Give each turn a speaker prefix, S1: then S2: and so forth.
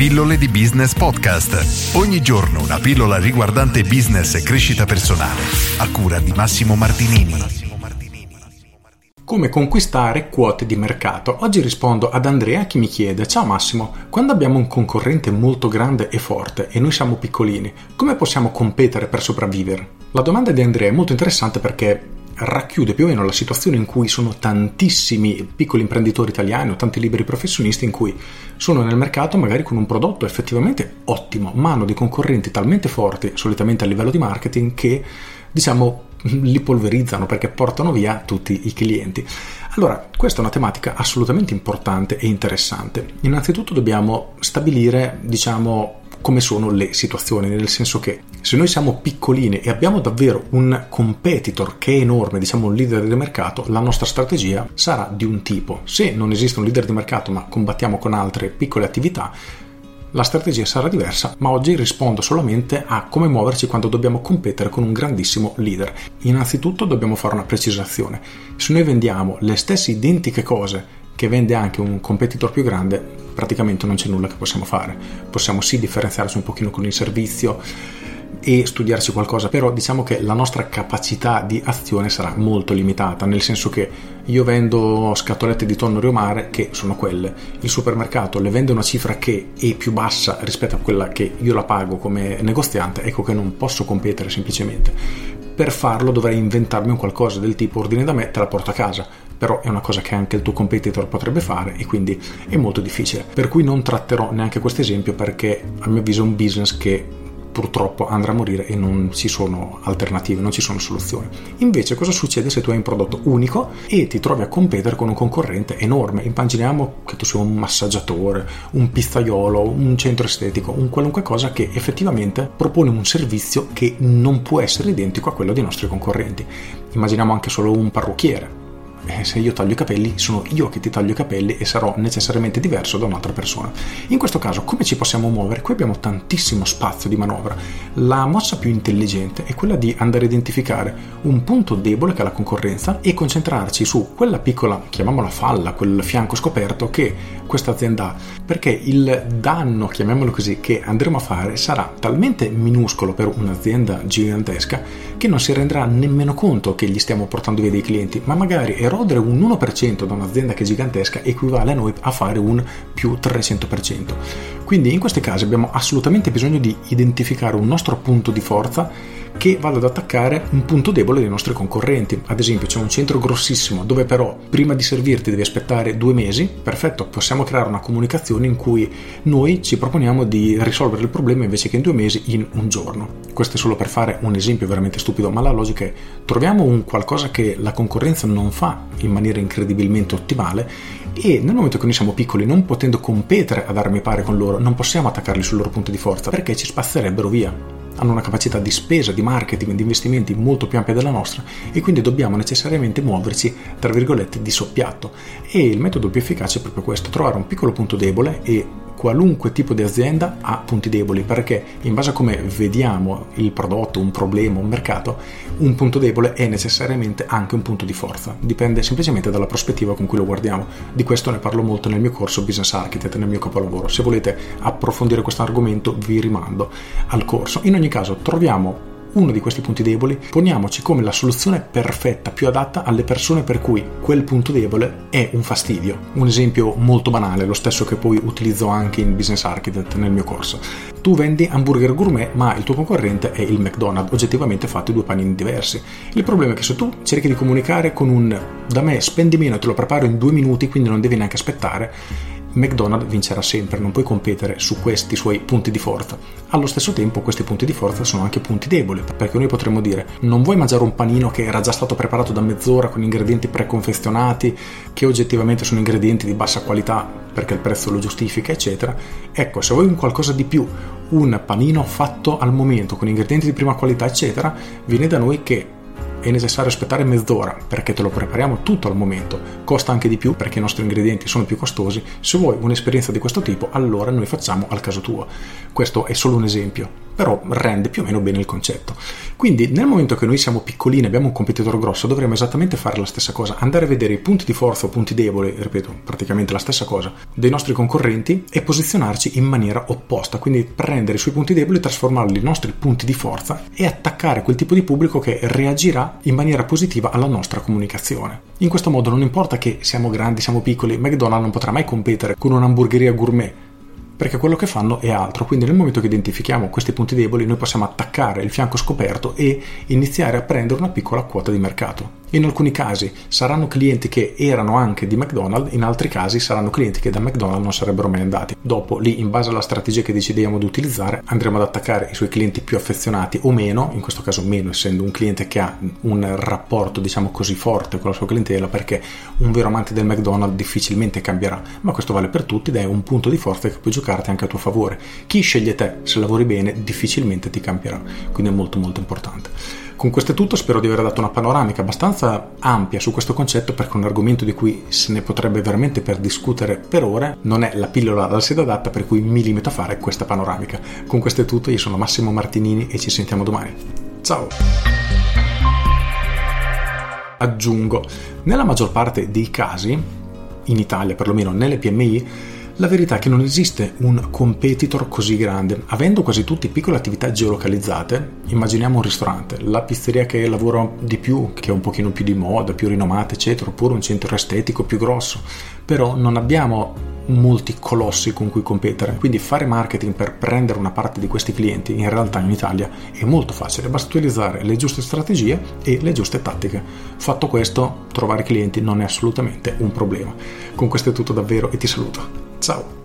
S1: Pillole di Business Podcast. Ogni giorno una pillola riguardante business e crescita personale. A cura di Massimo Martinini.
S2: Come conquistare quote di mercato? Oggi rispondo ad Andrea che mi chiede: Ciao Massimo, quando abbiamo un concorrente molto grande e forte e noi siamo piccolini, come possiamo competere per sopravvivere? La domanda di Andrea è molto interessante perché racchiude più o meno la situazione in cui sono tantissimi piccoli imprenditori italiani o tanti liberi professionisti in cui sono nel mercato magari con un prodotto effettivamente ottimo, ma hanno dei concorrenti talmente forti, solitamente a livello di marketing, che diciamo li polverizzano perché portano via tutti i clienti. Allora, questa è una tematica assolutamente importante e interessante. Innanzitutto dobbiamo stabilire, diciamo, come sono le situazioni, nel senso che se noi siamo piccolini e abbiamo davvero un competitor che è enorme, diciamo un leader del mercato, la nostra strategia sarà di un tipo. Se non esiste un leader di mercato ma combattiamo con altre piccole attività, la strategia sarà diversa, ma oggi rispondo solamente a come muoverci quando dobbiamo competere con un grandissimo leader. Innanzitutto dobbiamo fare una precisazione. Se noi vendiamo le stesse identiche cose che vende anche un competitor più grande, praticamente non c'è nulla che possiamo fare. Possiamo sì differenziarci un pochino con il servizio e studiarci qualcosa, però diciamo che la nostra capacità di azione sarà molto limitata, nel senso che io vendo scatolette di tonno riomare che sono quelle, il supermercato le vende una cifra che è più bassa rispetto a quella che io la pago come negoziante, ecco che non posso competere semplicemente. Per farlo dovrei inventarmi un qualcosa del tipo ordine da me, te la porto a casa però è una cosa che anche il tuo competitor potrebbe fare e quindi è molto difficile. Per cui non tratterò neanche questo esempio perché a mio avviso è un business che purtroppo andrà a morire e non ci sono alternative, non ci sono soluzioni. Invece cosa succede se tu hai un prodotto unico e ti trovi a competere con un concorrente enorme? Immaginiamo che tu sia un massaggiatore, un pizzaiolo, un centro estetico, un qualunque cosa che effettivamente propone un servizio che non può essere identico a quello dei nostri concorrenti. Immaginiamo anche solo un parrucchiere se io taglio i capelli sono io che ti taglio i capelli e sarò necessariamente diverso da un'altra persona. In questo caso come ci possiamo muovere? Qui abbiamo tantissimo spazio di manovra. La mossa più intelligente è quella di andare a identificare un punto debole che è la concorrenza e concentrarci su quella piccola, chiamiamola falla, quel fianco scoperto che questa azienda ha, perché il danno, chiamiamolo così, che andremo a fare sarà talmente minuscolo per un'azienda gigantesca che non si renderà nemmeno conto che gli stiamo portando via dei clienti, ma magari è erodere un 1% da un'azienda che è gigantesca equivale a noi a fare un più 300%. Quindi in questi casi abbiamo assolutamente bisogno di identificare un nostro punto di forza che vada ad attaccare un punto debole dei nostri concorrenti. Ad esempio c'è un centro grossissimo dove però prima di servirti devi aspettare due mesi, perfetto, possiamo creare una comunicazione in cui noi ci proponiamo di risolvere il problema invece che in due mesi in un giorno. Questo è solo per fare un esempio veramente stupido, ma la logica è troviamo un qualcosa che la concorrenza non fa in maniera incredibilmente ottimale e nel momento che noi siamo piccoli, non potendo competere ad armi pari con loro, non possiamo attaccarli sul loro punto di forza perché ci spazzerebbero via hanno una capacità di spesa, di marketing, di investimenti molto più ampia della nostra e quindi dobbiamo necessariamente muoverci, tra virgolette, di soppiatto. E il metodo più efficace è proprio questo, trovare un piccolo punto debole e qualunque tipo di azienda ha punti deboli perché in base a come vediamo il prodotto, un problema, un mercato, un punto debole è necessariamente anche un punto di forza. Dipende semplicemente dalla prospettiva con cui lo guardiamo. Di questo ne parlo molto nel mio corso Business Architect, nel mio capolavoro. Se volete approfondire questo argomento vi rimando al corso. In ogni caso troviamo uno di questi punti deboli, poniamoci come la soluzione perfetta, più adatta alle persone per cui quel punto debole è un fastidio. Un esempio molto banale, lo stesso che poi utilizzo anche in Business Architect nel mio corso. Tu vendi hamburger gourmet, ma il tuo concorrente è il McDonald's, oggettivamente fatti due panini diversi. Il problema è che se tu cerchi di comunicare con un da me spendi meno e te lo preparo in due minuti, quindi non devi neanche aspettare, McDonald's vincerà sempre, non puoi competere su questi suoi punti di forza. Allo stesso tempo questi punti di forza sono anche punti deboli, perché noi potremmo dire non vuoi mangiare un panino che era già stato preparato da mezz'ora con ingredienti preconfezionati, che oggettivamente sono ingredienti di bassa qualità perché il prezzo lo giustifica, eccetera. Ecco, se vuoi un qualcosa di più, un panino fatto al momento con ingredienti di prima qualità, eccetera, viene da noi che è necessario aspettare mezz'ora perché te lo prepariamo tutto al momento, costa anche di più perché i nostri ingredienti sono più costosi, se vuoi un'esperienza di questo tipo allora noi facciamo al caso tuo. Questo è solo un esempio però rende più o meno bene il concetto. Quindi nel momento che noi siamo piccolini e abbiamo un competitore grosso, dovremmo esattamente fare la stessa cosa, andare a vedere i punti di forza o punti deboli, ripeto, praticamente la stessa cosa, dei nostri concorrenti e posizionarci in maniera opposta, quindi prendere i suoi punti deboli, trasformarli in nostri punti di forza e attaccare quel tipo di pubblico che reagirà in maniera positiva alla nostra comunicazione. In questo modo non importa che siamo grandi, siamo piccoli, McDonald's non potrà mai competere con un'hamburgeria gourmet perché quello che fanno è altro. Quindi nel momento che identifichiamo questi punti deboli noi possiamo attaccare il fianco scoperto e iniziare a prendere una piccola quota di mercato. In alcuni casi saranno clienti che erano anche di McDonald's, in altri casi saranno clienti che da McDonald's non sarebbero mai andati. Dopo, lì, in base alla strategia che decidiamo di utilizzare, andremo ad attaccare i suoi clienti più affezionati o meno, in questo caso meno, essendo un cliente che ha un rapporto, diciamo così, forte con la sua clientela, perché un vero amante del McDonald's difficilmente cambierà. Ma questo vale per tutti ed è un punto di forza che puoi giocarti anche a tuo favore. Chi sceglie te, se lavori bene, difficilmente ti cambierà. Quindi è molto molto importante. Con questo è tutto, spero di aver dato una panoramica abbastanza ampia su questo concetto perché un argomento di cui se ne potrebbe veramente per discutere per ore non è la pillola alla sede adatta per cui mi limito a fare questa panoramica. Con questo è tutto, io sono Massimo Martinini e ci sentiamo domani. Ciao! Aggiungo, nella maggior parte dei casi, in Italia perlomeno nelle PMI, la verità è che non esiste un competitor così grande. Avendo quasi tutte piccole attività geolocalizzate, immaginiamo un ristorante, la pizzeria che lavora di più, che è un pochino più di moda, più rinomata, eccetera, oppure un centro estetico più grosso. Però non abbiamo molti colossi con cui competere. Quindi fare marketing per prendere una parte di questi clienti in realtà in Italia è molto facile, basta utilizzare le giuste strategie e le giuste tattiche. Fatto questo, trovare clienti non è assolutamente un problema. Con questo è tutto davvero e ti saluto. Ciao!